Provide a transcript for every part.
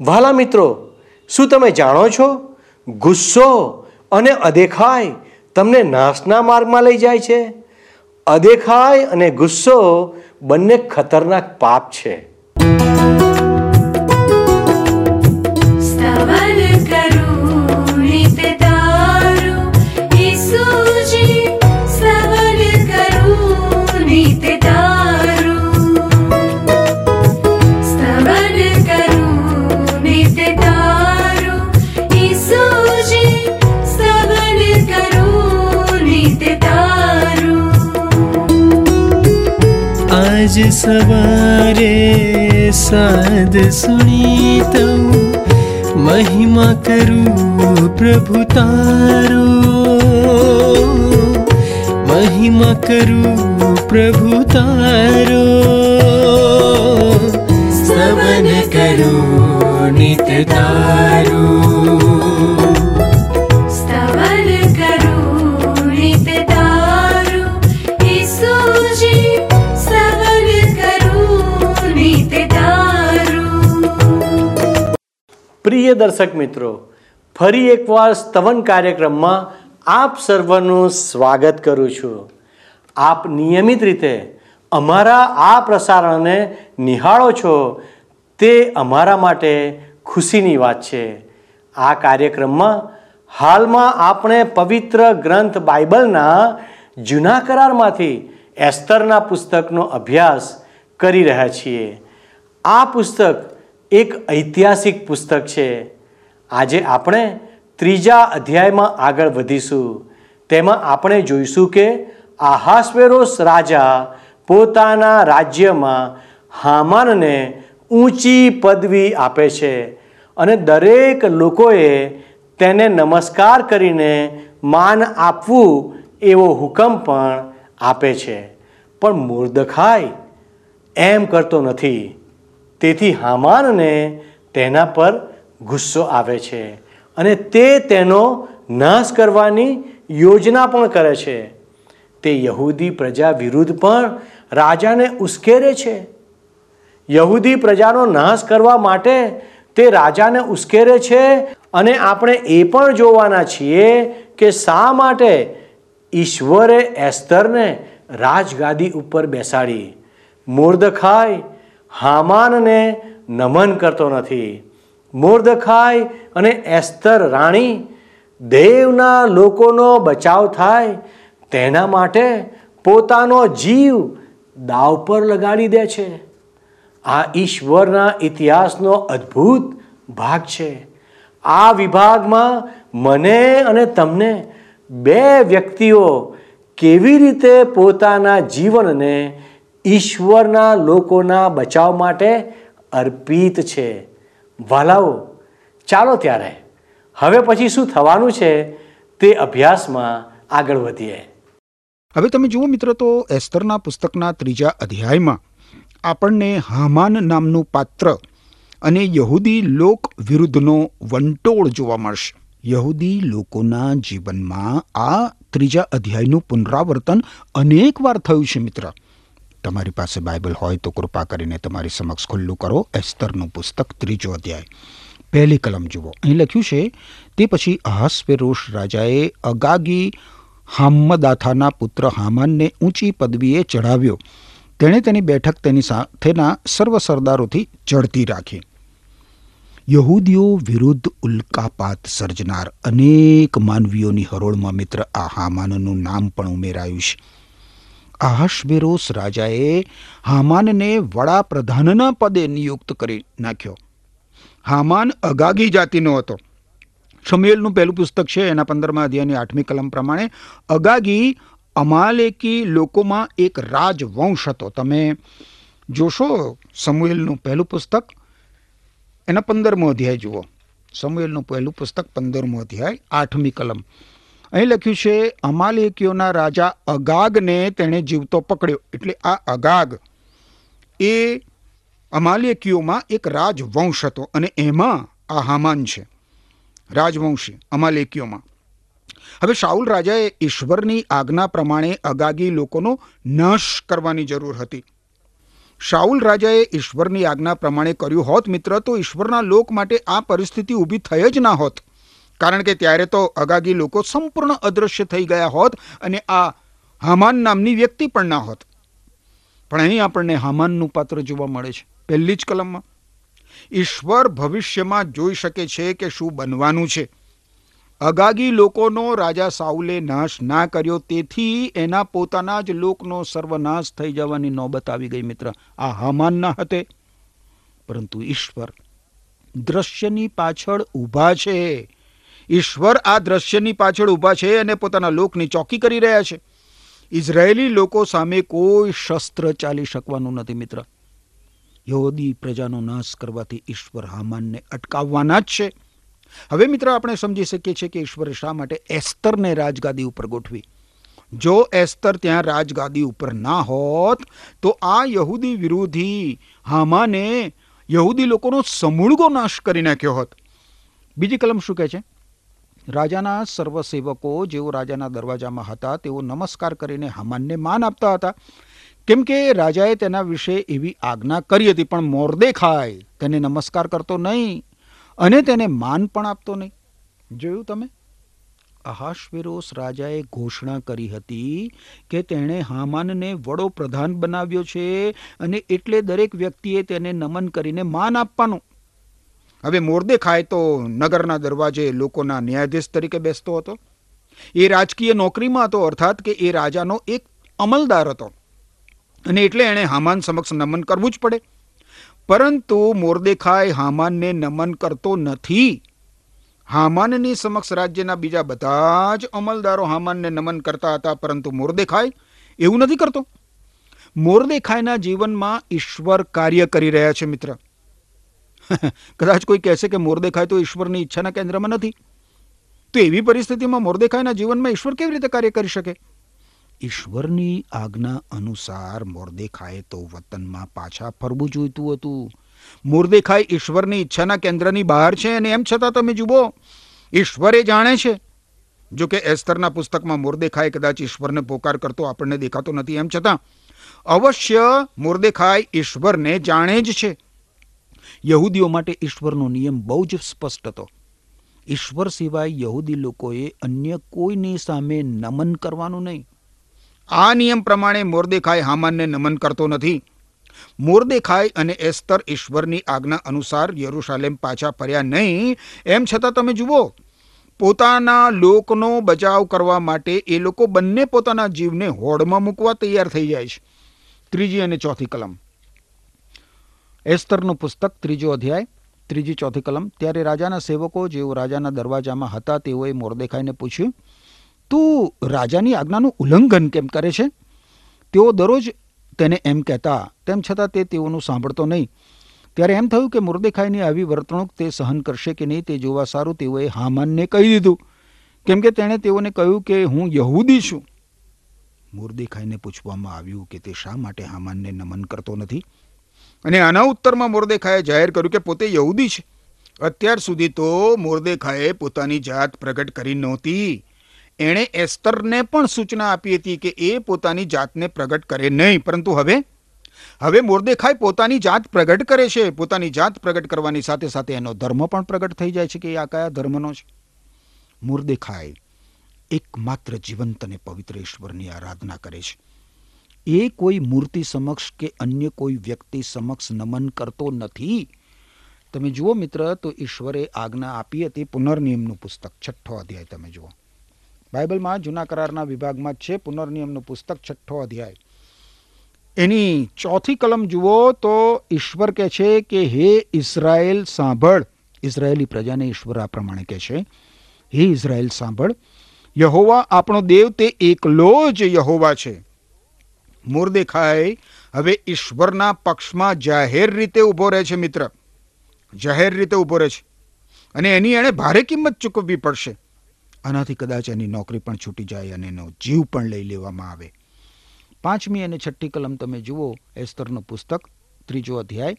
વાલા મિત્રો, શું તમે જાણો છો? ગુસ્સો અને અદેખાય તમને નાશના માર્ગમાં લઈ જાય છે. અદેખાય અને ગુસ્સો બંને ખતરનાક પાપ છે. आज सवारे साध सु महिमा करू प्रभु तारो। महिमा करू प्रभु तारो। પ્રિય દર્શક મિત્રો, ફરી એકવાર સ્તવન કાર્યક્રમમાં આપ સર્વનું સ્વાગત કરું છું. આપ નિયમિત રીતે અમારા આ પ્રસારણને નિહાળો છો તે અમારા માટે ખુશીની વાત છે. આ કાર્યક્રમમાં હાલમાં આપણે પવિત્ર ગ્રંથ બાઇબલના જૂના કરારમાંથી એસ્તરના પુસ્તકનો અભ્યાસ કરી રહ્યા છીએ. આ પુસ્તક એક ઐતિહાસિક પુસ્તક છે. આજે આપણે ત્રીજા અધ્યાયમાં આગળ વધીશું. તેમાં આપણે જોઈશું કે આહાસ્વેરોસ રાજા પોતાના રાજ્યમાં હામાનને ઊંચી પદવી આપે છે અને દરેક લોકોએ તેને નમસ્કાર કરીને માન આપવું એવો હુકમ પણ આપે છે. પણ મૂર્દખાય એમ કરતો નથી. તેથી હામાનને તેના પર ગુસ્સો આવે છે અને તે તેનો નાશ કરવાની યોજના પણ કરે છે. તે યહૂદી પ્રજા વિરુદ્ધ પણ રાજાને ઉશ્કેરે છે. યહૂદી પ્રજાનો નાશ કરવા માટે તે રાજાને ઉશ્કેરે છે અને આપણે એ પણ જોવાના છીએ કે શા માટે ઈશ્વરે એસ્તરને રાજગાદી ઉપર બેસાડી. મોર્દખાય હામાનને નમન કરતો નથી. મોર્દખાય અને એસ્તર રાણી દેવના લોકોનો બચાવ થાય, તેના માટે પોતાનો જીવ દાવ પર લગાડી દે છે. આ ઈશ્વરના ઇતિહાસનો અદ્ભુત ભાગ છે. આ વિભાગમાં મને અને તમને બે વ્યક્તિઓ કેવી રીતે પોતાના જીવનને ઈશ્વરના લોકોના બચાવ માટે અર્પિત છે. વાલાઓ, ચાલો ત્યારે હવે પછી શું થવાનું છે તે અભ્યાસમાં આગળ વધીએ. હવે તમે જુઓ મિત્રો તો એસ્તરના પુસ્તકના ત્રીજા અધ્યાયમાં આપણને હામાન નામનું પાત્ર અને યહૂદી લોક વિરુદ્ધનો વંટોળ જોવા મળશે. યહૂદી લોકોના જીવનમાં આ ત્રીજા અધ્યાયનું પુનરાવર્તન અનેક વાર થયું છે મિત્ર. તમારી પાસે બાઇબલ હોય તો કૃપા કરીને તમારી સમક્ષ ખુલ્લું કરો. એસ્તરનું પુસ્તક ત્રીજો અધ્યાય. પહેલી કલમ જુઓ. અહીં લખ્યું છે, તે પછી અહાસ્વેરોશ રાજાએ અગાગી હામ્મદાથાના પુત્ર હામાનને ઊંચી પદવીએ ચઢાવ્યો. તેણે તેની બેઠક તેની સાથેના સર્વ સરદારોથી ચડતી રાખી. યહૂદીઓ વિરુદ્ધ ઉલ્કાપાત સર્જનાર અનેક માનવીઓની હરોળમાં મિત્ર આ હામાનનું નામ પણ ઉમેરાયું છે. આહશવેરોસ રાજાએ હામાનને વડાપ્રધાનના પદે નિયુક્ત કરી નાખ્યો. હામાન અગાગી જાતિનો હતો. શમેલનું પહેલું પુસ્તક છે, એના પંદરમા અધ્યાયની આઠમી કલમ પ્રમાણે, અગાગી અમાલેકી લોકોમાં એક રાજવંશ હતો. તમે જોશો સમુએલનું પહેલું પુસ્તક, એના પંદરમો અધ્યાય જુઓ. સમુએલનું પહેલું પુસ્તક પંદરમો અધ્યાય, આઠમી કલમ. અહીં લખ્યું છે, અમાલેકીઓના રાજા અગાગને તેણે જીવતો પકડ્યો. એટલે આ અગાગ એ અમાલેકીઓમાં એક રાજવંશ હતો અને એમાં આ હામાન છે, રાજવંશી અમાલેકીઓમાં. હવે શાહુલ રાજાએ ઈશ્વરની આજ્ઞા પ્રમાણે અગાગી લોકોનો નાશ કરવાની જરૂર હતી. શાઉલ રાજાએ ઈશ્વરની આજ્ઞા પ્રમાણે કર્યું હોત મિત્ર, તો ઈશ્વરના લોક માટે આ પરિસ્થિતિ ઊભી થઈ જ ના હોત. કારણ કે ત્યારે તો અગાગી લોકો સંપૂર્ણ અદૃશ્ય થઈ ગયા હોત અને આ હામાન નામની વ્યક્તિ પણ ના હોત. પણ અહીં આપણને હામાનનું પાત્ર જોવા મળે છે. પહેલી જ કલમમાં, ઈશ્વર ભવિષ્યમાં જોઈ શકે છે કે શું બનવાનું છે. અગાગી લોકોનો રાજા સાઉલે નાશ ના કર્યો, તેથી એના પોતાના જ લોકનો સર્વનાશ થઈ જવાની નોબત આવી ગઈ મિત્ર. આ હામાન ના હતે. પરંતુ ઈશ્વર દ્રશ્યની પાછળ ઊભા છે. ઈશ્વર આ દ્રશ્યની પાછળ ઊભા છે અને પોતાના લોકની ચોકી કરી રહ્યા છે. ઇઝરાયેલી લોકો સામે કોઈ શસ્ત્ર ચાલી શકવાનું નથી મિત્ર. યહૂદી પ્રજાનો નાશ કરવાથી ઈશ્વર હામાનને અટકાવવાના જ છે. હવે મિત્ર આપણે સમજી શકીએ છીએ કે ઈશ્વરે શા માટે એસ્તરને રાજગાદી ઉપર ગોઠવી? જો એસ્તર ત્યાં રાજગાદી ઉપર ના હોત, તો આ યહૂદી વિરોધી હામાને યહૂદી લોકોનો સમૂળગો નાશ કરી નાખ્યો હોત. બીજી કલમ શું કહે છે? રાજાના સર્વસેવકો જેઓ રાજાના દરવાજામાં હતા, તેઓ નમસ્કાર કરીને હામાનને માન આપતા હતા. કેમ કે રાજાએ તેના વિશે એવી આજ્ઞા કરી હતી, પણ મોરદેખાય તેને નમસ્કાર કરતો નહીં અને તેને માન પણ આપતો નહીં. જોયું તમે? અહાશ્વેરોસ રાજાએ ઘોષણા કરી હતી કે તેણે હામાનને વડો પ્રધાન બનાવ્યો છે અને એટલે દરેક વ્યક્તિએ તેને નમન કરીને માન આપવાનું. હવે મોરદેખાય તો નગરના દરવાજે લોકોના ન્યાયાધીશ તરીકે બેસતો હતો. એ રાજકીય નોકરીમાં હતો, અર્થાત કે એ રાજાનો એક અમલદાર હતો. અને એટલે એણે હામાન સમક્ષ નમન કરવું જ પડે. પરંતુ મોરદેખાય હામાનને નમન કરતો નથી. હામાનની સમક્ષ રાજ્યના બીજા બધા જ અમલદારો હામાનને નમન કરતા હતા, પરંતુ મોરદેખાય એવું નથી કરતો. મોરદેખાયના જીવનમાં ઈશ્વર કાર્ય કરી રહ્યા છે મિત્ર. કદાચ કોઈ કહેશે કે મોરદેખાય તો ઈશ્વરની ઈચ્છાના કેન્દ્રમાં નથી. તો એવી પરિસ્થિતિમાં મોરદેખાયના જીવનમાં ઈશ્વર કેવી રીતે કાર્ય કરી શકે? ઈશ્વરની આજ્ઞા અનુસાર મોરદેખાએ તો વતનમાં પાછા ફરવું જોઈતું હતું. મોરદેખાય ઈશ્વરની ઈચ્છાના કેન્દ્રની બહાર છે અને એમ છતાં તમે જુઓ, ઈશ્વરે જાણે છે. જો કે એસ્તરના પુસ્તકમાં મોરદેખાય કદાચ ઈશ્વરને પોકાર કરતો આપણને દેખાતો નથી એમ છતાં, અવશ્ય મોરદેખાય ઈશ્વરને જાણે જ છે. યહૂદીઓ માટે ઈશ્વરનો નિયમ બહુ જ સ્પષ્ટ હતો. ઈશ્વર સિવાય યહૂદી લોકોએ અન્ય કોઈની સામે નમન કરવાનું નહીં. આ નિયમ પ્રમાણે મોરદેખાય હામાનને નમન કરતો નથી. મોરદેખાય અને એસ્તર ઈશ્વરની આજ્ઞા અનુસાર યરુશાલેમ પાછા ફર્યા નહીં, એમ છતાં તમે જુઓ, પોતાના લોકનો બચાવ કરવા માટે એ લોકો બંને પોતાના જીવને હોડમાં મૂકવા તૈયાર થઈ જાય છે. ત્રીજી અને ચોથી કલમ. એસ્તરનું પુસ્તક ત્રીજો અધ્યાય, ત્રીજી ચોથી કલમ. ત્યારે રાજાના સેવકો જેઓ રાજાના દરવાજામાં હતા, તેઓએ મોરદેખાઈને પૂછ્યું, તું રાજાની આજ્ઞાનું ઉલ્લંઘન કેમ કરે છે? તેઓ દરરોજ તેને એમ કહેતા, તેમ છતાં તે તેઓનું સાંભળતો નહીં. ત્યારે એમ થયું કે મોરદેખાઈની આવી વર્તણૂક તે સહન કરશે કે નહીં તે જોવા સારું, તેઓએ હામાનને કહી દીધું. કેમ કે તેણે તેઓને કહ્યું કે, હું યહૂદી છું. મોરદેખાઈને પૂછવામાં આવ્યું કે તે શા માટે હામાનને નમન કરતો નથી? અને આના ઉત્તરમાં મોરદેખાએ જાહેર કર્યું કે પોતે યહૂદી છે. અત્યાર સુધી તો મોરદેખાએ પોતાની જાત પ્રગટ કરી નહોતી. એણે એસ્તરને પણ સૂચના આપી હતી કે એ પોતાની જાતને પ્રગટ કરે નહીં. પરંતુ હવે હવે મોરદેખાય પોતાની જાત પ્રગટ કરે છે. પોતાની જાત પ્રગટ કરવાની સાથે સાથે એનો ધર્મ પણ પ્રગટ થઈ જાય છે કે આ કયા ધર્મનો છે. મોરદેખાય એકમાત્ર જીવંત અને પવિત્ર ઈશ્વરની આરાધના કરે છે. એ કોઈ મૂર્તિ સમક્ષ કે અન્ય કોઈ વ્યક્તિ સમક્ષ નમન કરતો નથી. તમે જુઓ મિત્ર, તો ઈશ્વરે આજ્ઞા આપી હતી પુનર્નિયમનું પુસ્તક, છઠ્ઠો અધ્યાય તમે જુઓ. બાઇબલમાં જૂના કરારના વિભાગમાં છે પુનર્નિયમનું પુસ્તક, છઠ્ઠો અધ્યાય. એની ચોથી કલમ જુઓ તો ઈશ્વર કહે છે કે, હે ઇઝરાયેલ સાંભળ. ઇઝરાયેલી પ્રજાને ઈશ્વર આ પ્રમાણે કહે છે, હે ઇઝરાયેલ સાંભળ. યહોવા આપણો દેવ તે એકલો જ યહોવા છે. મોરદેખાય હવે ઈશ્વરના પક્ષમાં જાહેર રીતે ઊભો રહે છે મિત્ર. જાહેર રીતે ઊભો રહે છે. અને એની એણે ભારે કિંમત ચૂકવવી પડશે. આનાથી કદાચ એની નોકરી પણ છૂટી જાય અને એનો જીવ પણ લઈ લેવામાં આવે. પાંચમી અને છઠ્ઠી કલમ તમે જુઓ, એસ્તરનું પુસ્તક, ત્રીજો અધ્યાય.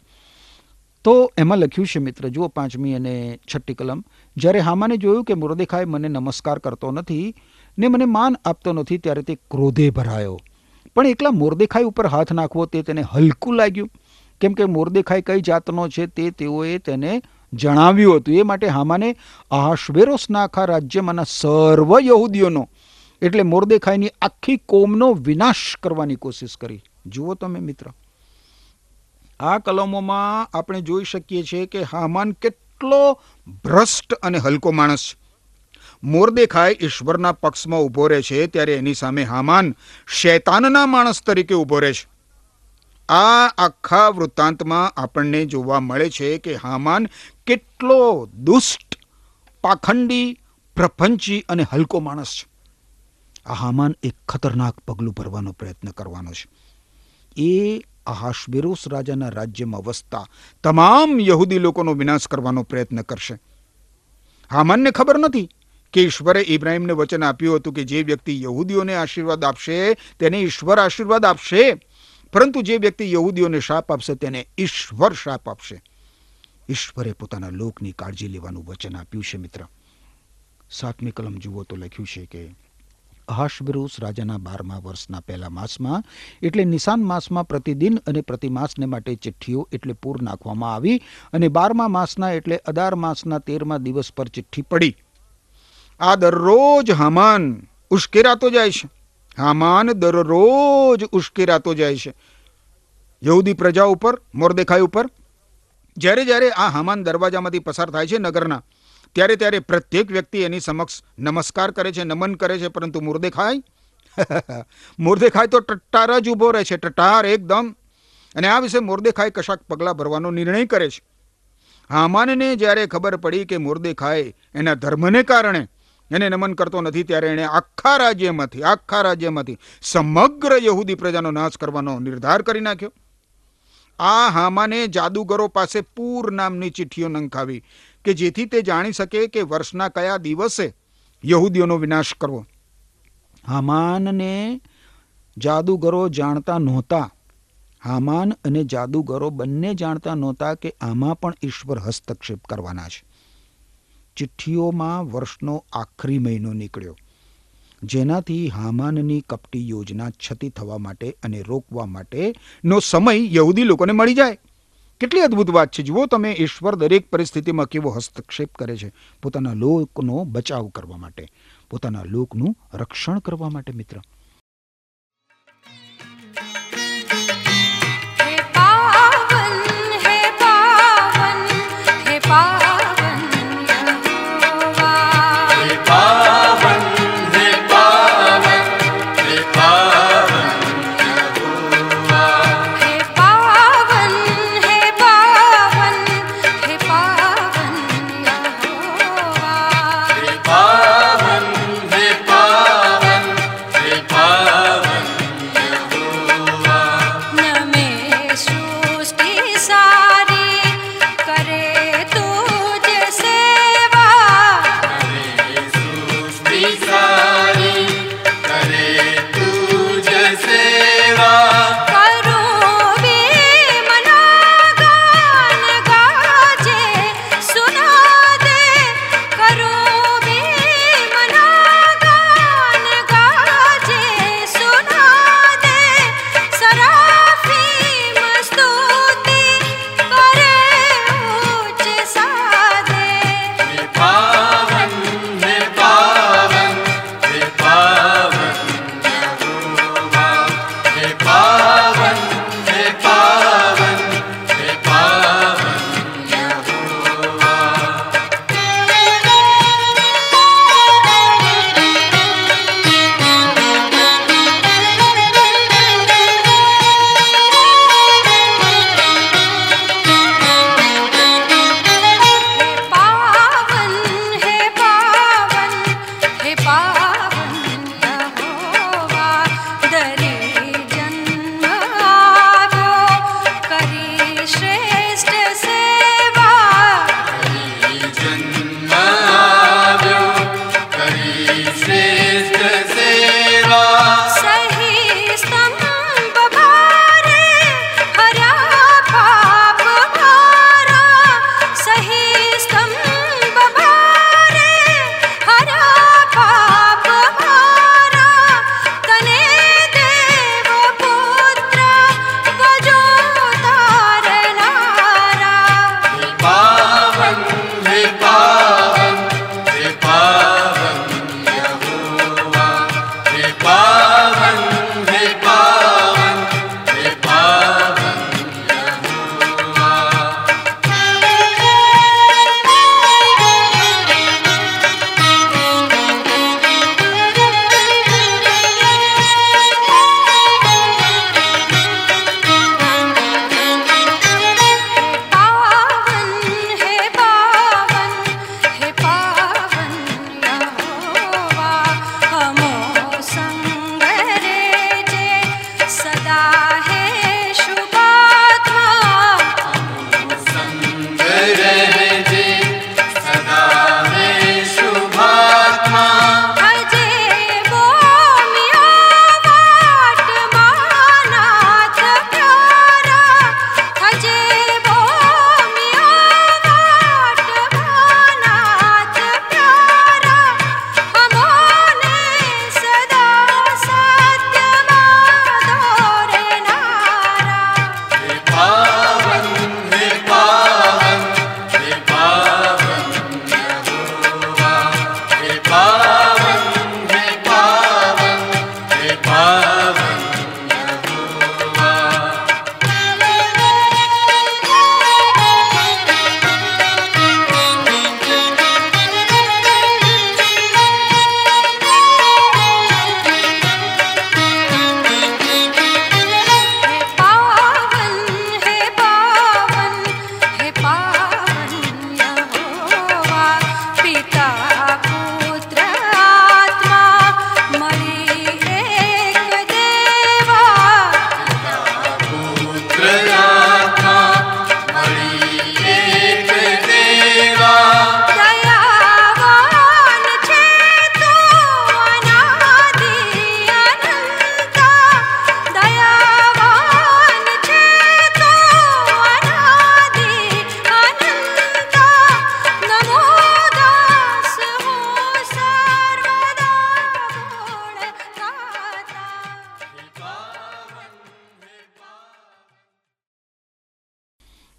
તો એમાં લખ્યું છે મિત્ર, જુઓ પાંચમી અને છઠ્ઠી કલમ. જ્યારે હામાને જોયું કે મુરદેખાય મને નમસ્કાર કરતો નથી ને મને માન આપતો નથી, ત્યારે તે ક્રોધે ભરાયો. પણ એકલા મોરદેખાઈ ઉપર હાથ નાખવો તે તેને હલકું લાગ્યું. કેમ કે મોરદેખાઈ કઈ જાતનો છે તે તેઓએ તેને જણાવ્યું હતું. એ માટે હામાને આહશ્વેરોસના આખા રાજ્યમાંના સર્વ યહૂદીઓનો, એટલે મોરદેખાઈની આખી કોમનો વિનાશ કરવાની કોશિશ કરી. જુઓ તમે મિત્ર, આ કલમોમાં આપણે જોઈ શકીએ છીએ કે હામાન કેટલો ભ્રષ્ટ અને હલકો માણસ છે. મોરદેખાઈ ઈશ્વરના પક્ષમાં ઊભો રહે છે ત્યારે એની સામે હામાન શૈતાનના માણસ તરીકે ઊભો રહે છે. આ આખા વૃત્તાંતમાં આપણને જોવા મળે છે કે હામાન કેટલો દુષ્ટ, પાખંડી, પ્રપંચી અને હલકો માણસ છે. આ હામાન એક ખતરનાક પગલું ભરવાનો પ્રયત્ન કરવાનો છે. એ આહાશબેરોસ રાજાના રાજ્યમાં વસતા તમામ યહૂદી લોકોનો વિનાશ કરવાનો પ્રયત્ન કરશે. હામાનને ખબર નથી કે ઈશ્વરે ઇબ્રાહિમને વચન આપ્યું હતું કે જે વ્યક્તિ યહૂદીઓને આશીર્વાદ આપશે, તેને ઈશ્વર આશીર્વાદ આપશે. પરંતુ જે વ્યક્તિ યહૂદીઓને શાપ આપશે, તેને ઈશ્વર શાપ આપશે. ઈશ્વરે પોતાના લોકની કાળજી લેવાનું વચન આપ્યું છે, મિત્ર. સાતમી કલમ જુઓ તો લખ્યું છે કે અહાશબરુસ રાજાના બારમા વર્ષના પહેલા માસમાં, એટલે નિશાન માસમાં પ્રતિદિન અને પ્રતિમાસને માટે ચિઠ્ઠીઓ એટલે પૂર નાખવામાં આવી અને બારમા માસના એટલે અદાર માસના તેરમા દિવસ પર ચિઠ્ઠી પડી. આ દરરોજ હામાન ઉશ્કેરાતો જાય છે. હામાન દરરોજ ઉશ્કેરાતો જાય છે. યહૂદી પ્રજા ઉપર, મોરદેખાઈ ઉપર, જ્યારે જ્યારે આ હામાન દરવાજામાંથી પસાર થાય છે નગરના, ત્યારે ત્યારે પ્રત્યેક વ્યક્તિ એની સમક્ષ નમસ્કાર કરે છે, નમન કરે છે, પરંતુ મુર્દેખાઈ મોરદેખાય તો ટટ્ટાર જ ઊભો રહે છે, ટટ્ટાર એકદમ. અને આ વિશે મોરદેખાઈ કશાક પગલાં ભરવાનો નિર્ણય કરે છે. હામાનને જ્યારે ખબર પડી કે મોરદેખાઈ એના ધર્મને કારણે એને નમન કરતો નથી, ત્યારે એણે આખા રાજ્યમાંથી આખા રાજ્યમાંથી સમગ્ર યહૂદી પ્રજાનો નાશ કરવાનો નિર્ધાર કરી નાખ્યો. આ હામાને જાદુગરો પાસે પૂર નામની ચિઠ્ઠીઓ નંખાવી કે જેથી તે જાણી શકે કે વર્ષના કયા દિવસે યહૂદીઓનો વિનાશ કરવો. હામાનને જાદુગરો જાણતા નહોતા. હામાન અને જાદુગરો બંને જાણતા નહોતા કે આમાં પણ ઈશ્વર હસ્તક્ષેપ કરવાના છે. ચિઠ્ઠીઓમાં વર્ષનો આખરી મહિનો નીકળ્યો. જેનાથી હામાનની કપટી યોજના છતી થવા માટે અને રોકવા માટેનો સમય યહૂદી લોકોને મળી જાય. કેટલી અદ્ભુત વાત છે. જુઓ તમે, ઈશ્વર દરેક પરિસ્થિતિમાં કેવો હસ્તક્ષેપ કરે છે. પોતાના લોકનો બચાવ કરવા માટે, પોતાના લોકનું રક્ષણ કરવા માટે મિત્ર.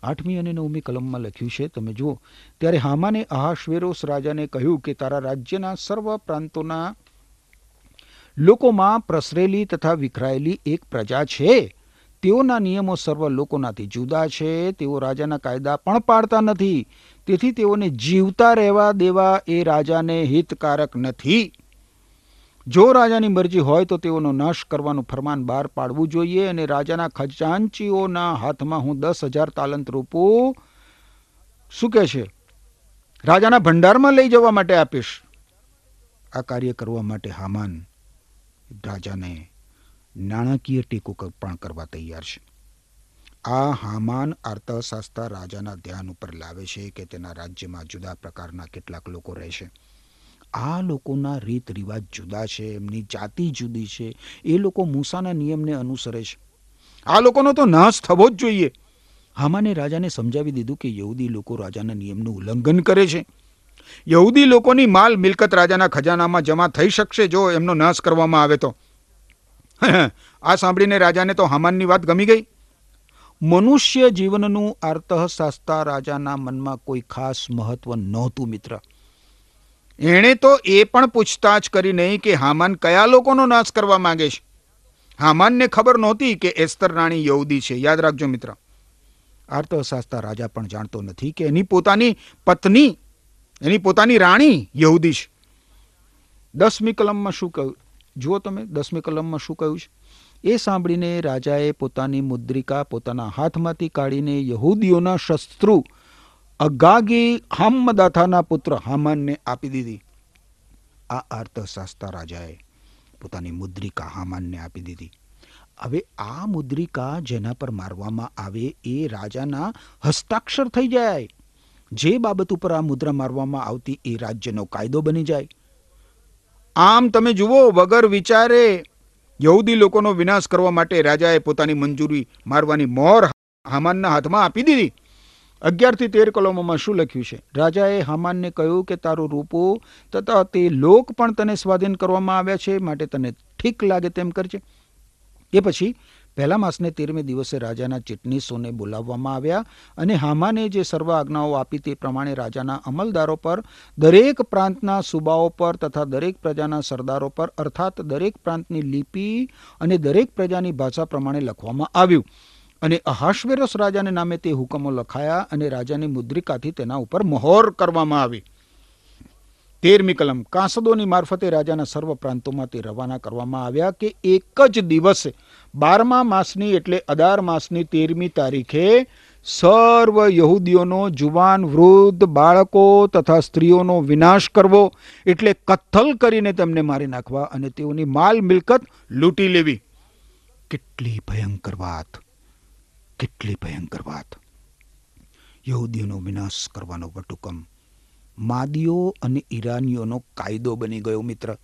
આઠમી અને નવમી કલમમાં લખ્યું છે, તમે જુઓ. ત્યારે હામાને અહાશ્વેરોસ રાજાને કહ્યું કે, તારા રાજ્યના સર્વ પ્રાંતોના લોકોમાં પ્રસરેલી તથા વિખરાયેલી એક પ્રજા છે. તેઓના નિયમો સર્વ લોકોનાથી જુદા છે. તેઓ રાજાના કાયદા પણ પાડતા નથી. તેથી તેઓને જીવતા રહેવા દેવા એ રાજાને હિતકારક નથી. જો રાજાની મરજી હોય તો તેઓનો નાશ કરવાનું ફરમાન બહાર પાડવું જોઈએ અને રાજાના ખજાનચીઓના હાથમાં હું દસ હજાર તાલંત રૂપું શું કહે છે? રાજાના ભંડારમાં લઈ જવા માટે આપીશ. આ કાર્ય કરવા માટે હામાન રાજાને નાણાકીય ટેકો પણ કરવા તૈયાર છે. આ હામાન અર્થશાસ્ત્ર રાજાના ધ્યાન ઉપર લાવે છે કે તેના રાજ્યમાં જુદા પ્રકારના કેટલાક લોકો રહે છે. આ લોકોના રીત રિવાજ જુદા છે, એમની જાતિ જુદી છે, એ લોકો મૂસાના નિયમને અનુસરે છે. આ લોકોનો તો નાશ થવો જ જોઈએ. હામાને રાજાને સમજાવી દીધું કે યહૂદી લોકો રાજાના નિયમનું ઉલ્લંઘન કરે છે. યહૂદી લોકોની માલ મિલકત રાજાના ખજાનામાં જમા થઈ શકશે જો એમનો નાશ કરવામાં આવે તો. આ સાંભળીને રાજાને તો હામાનની વાત ગમી ગઈ. મનુષ્ય જીવનનું અર્થશાસ્ત્ર રાજાના મનમાં કોઈ ખાસ મહત્વ નહોતું, મિત્ર. એણે તો એ પણ પૂછતાછ કરી નહીં કે હામાન કયા લોકોનો નાશ કરવા માંગે છે. હામાનને ખબર નહોતી કે એસ્તર રાણી યહૂદી છે. યાદ રાખજો મિત્ર. અર્થશાસ્ત્ર રાજા પણ જાણતો નથી કે એની પોતાની પત્ની, એની પોતાની રાણી યહૂદી છે. દસમી કલમમાં શું કહ્યું? જુઓ તમે, દસમી કલમમાં શું કહ્યું છે? એ સાંભળીને રાજાએ પોતાની મુદ્રિકા પોતાના હાથમાંથી કાઢીને યહૂદીઓના શસ્ત્રુ અગાગી હામદાથાના પુત્ર હામાનને આપી દીધી. આ અર્થશાસ્ત્ર રાજાએ પોતાની મુદ્રિકા હામાનને આપી દીધી. હવે આ મુદ્રિકા જેના પર મારવામાં આવે એ રાજાના હસ્તાક્ષર થઈ જાય. જે બાબત ઉપર આ મુદ્રા મારવામાં આવતી એ રાજ્યનો કાયદો બની જાય. આમ તમે જુઓ, વગર વિચારે યહૂદી લોકોનો વિનાશ કરવા માટે રાજાએ પોતાની મંજૂરી મારવાની મોર હામાનના હાથમાં આપી દીધી. અગિયારથી તેર કલમોમાં શું લખ્યું છે? રાજાએ હામાનને કહ્યું કે, તારું રૂપું તથા તે લોક પણ તને સ્વાધીન કરવામાં આવ્યા છે, માટે તને ઠીક લાગે તેમ કરજે. એ પછી પહેલા માસને તેરમે દિવસે રાજાના ચીટનીસોને બોલાવવામાં આવ્યા અને હામાને જે સર્વ આજ્ઞાઓ આપી તે પ્રમાણે રાજાના અમલદારો પર, દરેક પ્રાંતના સુબાઓ પર તથા દરેક પ્રજાના સરદારો પર, અર્થાત દરેક પ્રાંતની લિપિ અને દરેક પ્રજાની ભાષા પ્રમાણે લખવામાં આવ્યું. અને અહાશ્વેરસ રાજાને નામે તે હુકમો લખાયા અને રાજાની મુદ્રિકાથી તેના ઉપર મહોર કરવામાં આવી. તેરમી કલમ. કાંસદોની મારફતે રાજાના સર્વ પ્રાંતોમાં તે રવાના કરવામાં આવ્યા કે એક જ દિવસે, બારમા માસની એટલે અઢાર માસની તેરમી તારીખે સર્વ યહૂદીઓનો, જુવાન, વૃદ્ધ, બાળકો તથા સ્ત્રીઓનો વિનાશ કરવો એટલે કથ્થલ કરીને તેમને મારી નાખવા અને તેઓની માલ મિલકત લૂંટી લેવી. કેટલી ભયંકર વાત. કેટલી ભયંકર વાત. યહૂદીઓનો વિનાશ કરવાનો વટુકમ માદીઓ અને ઈરાનીઓનો કાયદો બની ગયો મિત્ર.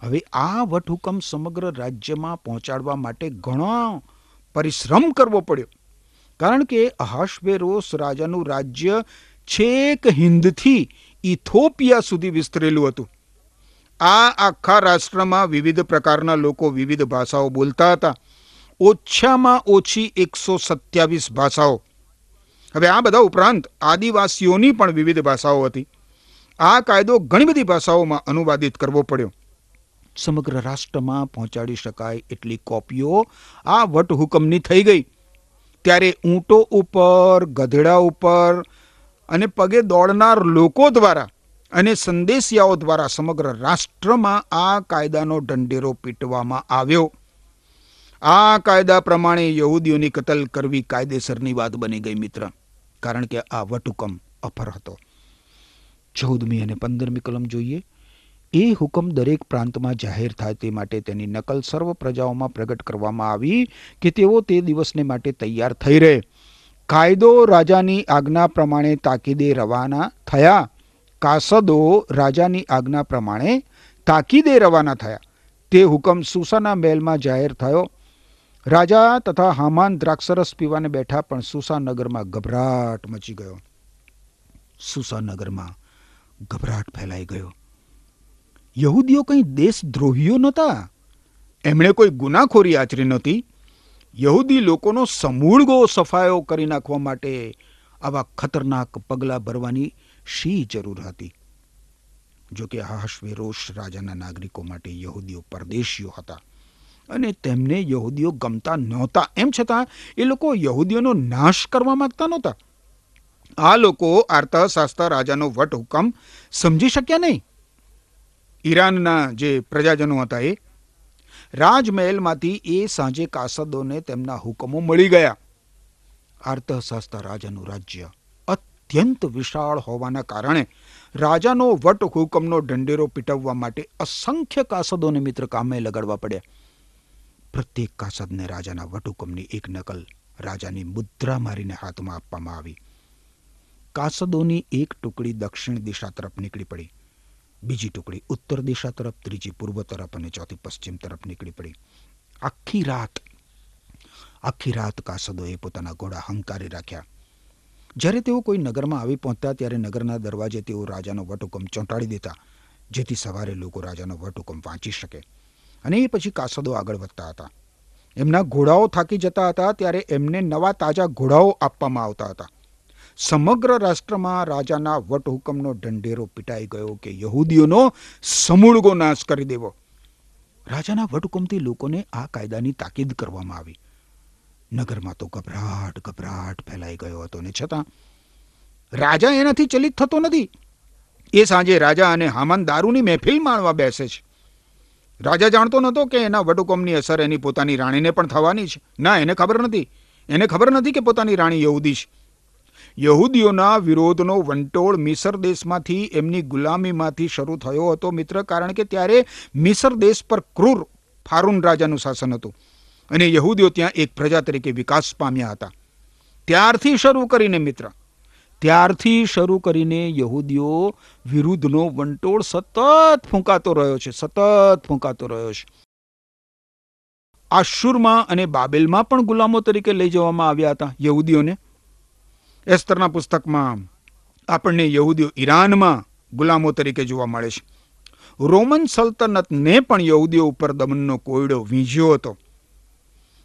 હવે આ વટહુકમ સમગ્ર રાજ્યમાં પહોંચાડવા માટે ઘણો પરિશ્રમ કરવો પડ્યો. કારણ કે અહાશ્વેરોસ રાજાનું રાજ્ય છેક હિન્દથી ઇથોપિયા સુધી વિસ્તરેલું હતું. આ આખા રાષ્ટ્રમાં વિવિધ પ્રકારના લોકો વિવિધ ભાષાઓ બોલતા હતા. ઓછામાં ઓછી એકસો સત્યાવીસ ભાષાઓ. હવે આ બધા ઉપરાંત આદિવાસીઓની પણ વિવિધ ભાષાઓ હતી. આ કાયદો ઘણી બધી ભાષાઓમાં અનુવાદિત કરવો પડ્યો. સમગ્ર રાષ્ટ્રમાં પહોંચાડી શકાય એટલી કોપીઓ આ વટહુકમની થઈ ગઈ. ત્યારે ઊંટો ઉપર, ગધેડા ઉપર અને પગે દોડનાર લોકો દ્વારા અને સંદેશિયાઓ દ્વારા સમગ્ર રાષ્ટ્રમાં આ કાયદાનો ઢંઢેરો પીટવામાં આવ્યો. આ કાયદા પ્રમાણે યહૂદીઓની કતલ કરવી કાયદેસરની વાત બની ગઈ, મિત્ર. કારણ કે આ વટહુકમ અફર હતો. ચૌદમી અને પંદરમી કલમ જોઈએ. એ હુકમ દરેક પ્રાંતમાં જાહેર થાય તે માટે તેની નકલ સર્વ પ્રજાઓમાં પ્રગટ કરવામાં આવી કે તેઓ તે દિવસને માટે તૈયાર થઈ રહે. કાયદો રાજાની આજ્ઞા પ્રમાણે તાકીદે રવાના થયા. કાસદો રાજાની આજ્ઞા પ્રમાણે તાકીદે રવાના થયા. તે હુકમ સુસાના મહેલમાં જાહેર થયો. રાજા તથા હામાન દ્રાક્ષરસ પીવાને બેઠા પણ સુસાનગરમાં ગભરાટ મચી ગયો. સુસાનગરમાં ગભરાટ ફેલાઈ ગયો. યહૂદીઓ કંઈ દેશદ્રોહીઓ નહોતા? એમણે કોઈ ગુનાખોરી આચરી નહોતી? યહૂદી લોકોનો સમૂળગો સફાયો કરી નાખવા માટે આવા ખતરનાક પગલાં ભરવાની શી જરૂર હતી? જોકે હાશવેરોશ રાજાના નાગરિકો માટે યહૂદીઓ પરદેશીઓ હતા. અને તેમને યહૂદીઓ ગમતા નહોતા. એમ છતાં એ લોકો યહૂદીઓનો નાશ કરવા માંગતા નહોતા. આ લોકો આર્તશાસ્ત્ર રાજાનો વટ હુકમ સમજી શક્યા નહીં. ઈરાનના જે પ્રજાજનો હતા એ, રાજમહેલમાંથી એ સાંજે કાસદોને તેમના હુકમો મળી ગયા. આર્તશાસ્ત્ર રાજાનું રાજ્ય અત્યંત વિશાળ હોવાના કારણે રાજાનો વટ હુકમનો દંડેરો પીટવવા માટે અસંખ્ય કાસદોને મિત્ર કામે લગાડવા પડ્યા. પ્રત્યેક કાસદને રાજાના વટહુકમની એક નકલ રાજાની મુદ્રા મારીને હાથમાં આપવામાં આવી. કાસદોની એક ટુકડી દક્ષિણ દિશા તરફ નીકળી પડી. બીજી ટુકડી ઉત્તર દિશા તરફ, ત્રીજી પૂર્વ તરફ અને ચોથી પશ્ચિમ તરફ નીકળી પડી. આખી રાત આખી રાત કાસદોએ પોતાના ઘોડા હંકારી રાખ્યા. જ્યારે તેઓ કોઈ નગરમાં આવી પહોંચતા ત્યારે નગરના દરવાજે તેઓ રાજાનો વટહુકમ ચોંટાડી દેતા, જેથી સવારે લોકો રાજાનો વટહુકમ વાંચી શકે. અને એ પછી કાસદો આગળ વધતા હતા. એમના ઘોડાઓ થાકી જતા હતા ત્યારે એમને નવા તાજા ઘોડાઓ આપવામાં આવતા હતા. સમગ્ર રાષ્ટ્રમાં રાજાના વટહુકમનો ઢંઢેરો પીટાઈ ગયો કે યહૂદીઓનો સમૂળગો નાશ કરી દેવો. રાજાના વટહુકમથી લોકોને આ કાયદાની તાકીદ કરવામાં આવી. નગરમાં તો ગભરાટ ગભરાટ ફેલાઈ ગયો હતો ને છતાં રાજા એનાથી ચલિત થતો નથી. એ સાંજે રાજા અને હામાન દારૂની મહેફિલ માણવા બેસે છે. રાજા જાણતો નહોતો કે એના વટુકમની અસર એની પોતાની રાણીને પણ થવાની છે. ના, એને ખબર નથી. એને ખબર નથી કે પોતાની રાણી યહૂદી છે. યહૂદીઓના વિરોધનો વંટોળ મિસર દેશમાંથી, એમની ગુલામીમાંથી શરૂ થયો હતો, મિત્ર, કારણ કે ત્યારે મિસર દેશ પર ક્રૂર ફારૂન રાજાનું શાસન હતું. અને યહૂદીઓ ત્યાં એક પ્રજા તરીકે વિકાસ પામ્યા હતા. ત્યારથી શરૂ કરીને, મિત્ર ત્યારથી શરૂ કરીને યહૂદીઓ વિરુદ્ધનો વંટોળ સતત ફૂંકાતો રહ્યો છે, સતત ફૂંકાતો રહ્યો છે. આશુરમાં અને બાબેલમાં પણ ગુલામો તરીકે લઈ જવામાં આવ્યા હતા યહૂદીઓને. એસ્તરના પુસ્તકમાં આપણને યહૂદીઓ ઈરાનમાં ગુલામો તરીકે જોવા મળે છે. રોમન સલ્તનતને પણ યહૂદીઓ ઉપર દમનનો કોયડો વીંઝ્યો હતો.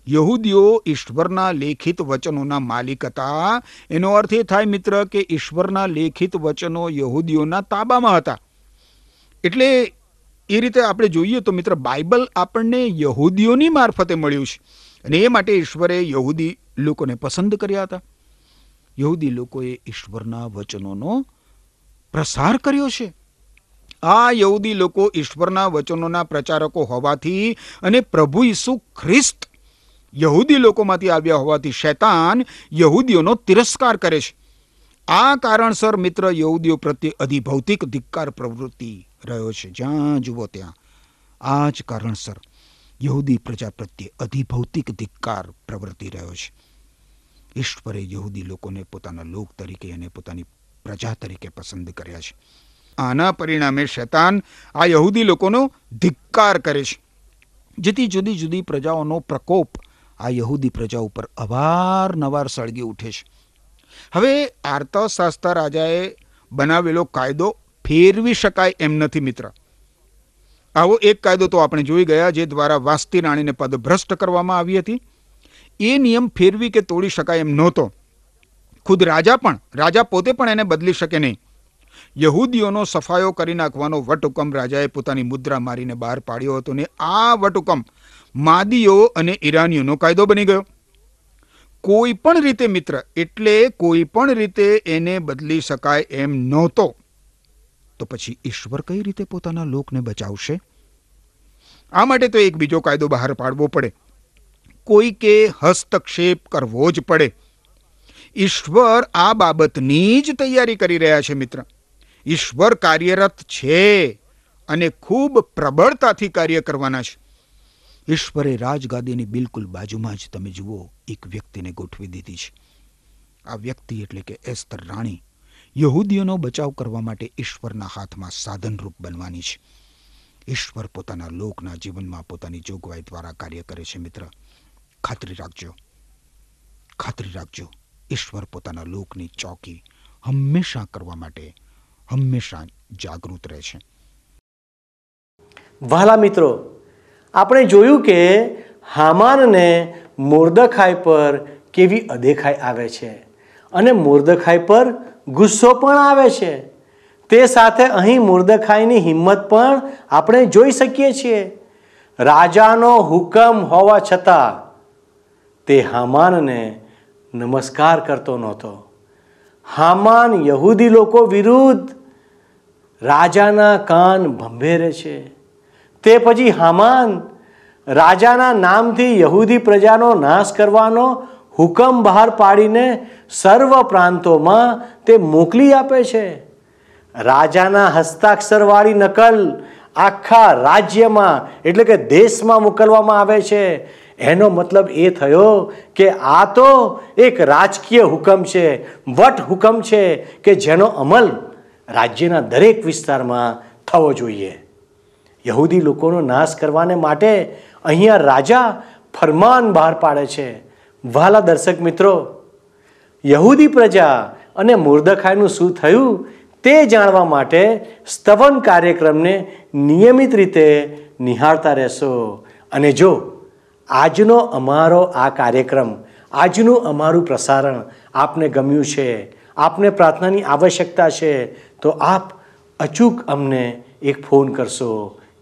યહૂદીઓ ઈશ્વરના લેખિત વચનોના માલિક હતા એનો અર્થ એ થાય મિત્ર કે ઈશ્વરના લેખિત વચનો યહૂદીઓના તાબામાં હતા. એટલે એ રીતે આપણે જોઈએ તો મિત્ર બાઇબલ આપણને યહૂદીઓની મારફતે મળ્યું છે. અને એ માટે ઈશ્વરે યહૂદી લોકોને પસંદ કર્યા હતા. યહૂદી લોકોએ ઈશ્વરના વચનોનો પ્રસાર કર્યો છે. આ યહૂદી લોકો ઈશ્વરના વચનોના પ્રચારકો હોવાથી અને પ્રભુ ઈસુ ખ્રિસ્ત યહૂદી લોકોમાંથી આવ્યા હોવાથી શૈતાન યહૂદીઓનો તિરસ્કાર કરે છે. આ કારણસર મિત્ર યહૂદીઓ પ્રત્યે અધિભૌતિક ધિક્કાર પ્રવૃત્તિ રહ્યો છે. જ્યાં જુઓ ત્યાં. આ જ કારણસર યહૂદી પ્રજા પ્રત્યે અધિભૌતિક ધિક્કાર પ્રવૃત્તિ રહ્યો છે. ઈશ્વરે યહૂદી લોકોને પોતાના લોક તરીકે અને પોતાની પ્રજા તરીકે પસંદ કર્યા છે. આના પરિણામે શૈતાન આ યહૂદી લોકોનો ધિક્કાર કરે છે. જેથી જુદી જુદી પ્રજાઓનો પ્રકોપ આ યહૂદી પ્રજા ઉપર અવારનવાર સળગી ઉઠે છે. હવે આર્તશાસ્ત્ર રાજાએ બનાવેલો કાયદો ફેરવી શકાય એમ નથી મિત્ર. આવો એક કાયદો તો આપણે જોઈ ગયા જે દ્વારા વાસ્તી રાણીને પદભ્રષ્ટ કરવામાં આવી હતી. એ નિયમ ફેરવી કે તોડી શકાય એમ નહોતો. ખુદ રાજા પણ, રાજા પોતે પણ એને બદલી શકે નહીં. યહૂદીઓનો સફાયો કરી નાખવાનો વટહુકમ રાજાએ પોતાની મુદ્રા મારીને બહાર પાડ્યો હતો ને આ વટહુકમ માદીઓ અને ઈરાનીઓનો કાયદો બની ગયો. કોઈ પણ રીતે મિત્ર, એટલે કોઈ પણ રીતે એને બદલી શકાય એમ નહોતો. તો પછી ઈશ્વર કઈ રીતે પોતાના લોકને બચાવશે? આ માટે તો એક બીજો કાયદો બહાર પાડવો પડે. કોઈકે હસ્તક્ષેપ કરવો જ પડે. ઈશ્વર આ બાબતની જ તૈયારી કરી રહ્યા છે મિત્ર. ઈશ્વર કાર્યરત છે અને ખૂબ પ્રબળતાથી કાર્ય કરવાના છે. ઈશ્વરે રાજગાદીની બિલકુલ બાજુમાં જ તમે જુઓ, એક વ્યક્તિને ગોઠવી દીધી છે. આ વ્યક્તિ એટલે કે એસ્તર રાણી, યહૂદીઓનો બચાવ કરવા માટે ઈશ્વરના હાથમાં સાધનરૂપ બનવાની છે. ઈશ્વર પોતાના લોકના જીવનમાં પોતાની જોગવાઈ દ્વારા કાર્ય કરે છે, મિત્ર. ખાતરી રાખજો. ખાતરી રાખજો. ઈશ્વર પોતાના લોકની ચોકી હંમેશા કરવા માટે હંમેશા જાગૃત રહે છે. વહાલા મિત્રો આપણે જોયું કે હામાનને મોર્દખાઈ પર કેવી અદેખાઈ આવે છે અને મોર્દખાઈ પર ગુસ્સો પણ આવે છે. તે સાથે અહીં મોર્દખાઈની હિંમત પણ આપણે જોઈ શકીએ છીએ. રાજાનો હુકમ હોવા છતાં તે હામાનને નમસ્કાર કરતો નહોતો. હામાન યહૂદી લોકો વિરુદ્ધ રાજાના કાન ભંભેરે છે. તે પછી હામાન રાજાના નામથી યહૂદી પ્રજાનો નાશ કરવાનો હુકમ બહાર પાડીને સર્વ પ્રાંતોમાં તે મોકલી આપે છે. રાજાના હસ્તાક્ષરવાળી નકલ આખા રાજ્યમાં, એટલે કે દેશમાં મોકલવામાં આવે છે. એનો મતલબ એ થયો કે આ તો એક રાજકીય હુકમ છે, વટ હુકમ છે કે જેનો અમલ રાજ્યના દરેક વિસ્તારમાં થવો જોઈએ. યહૂદી લોકોનો નાશ કરવાને માટે અહીંયા રાજા ફરમાન બહાર પાડે છે. વાલા દર્શક મિત્રો, યહૂદી પ્રજા અને મુર્દખાઈનું શું થયું તે જાણવા માટે સ્તવન કાર્યક્રમને નિયમિત રીતે નિહાળતા રહેશો. અને જો આજનો અમારો આ કાર્યક્રમ, આજનું અમારું પ્રસારણ આપને ગમ્યું છે, આપને પ્રાર્થનાની આવશ્યકતા છે, તો આપ અચૂક અમને એક ફોન કરશો.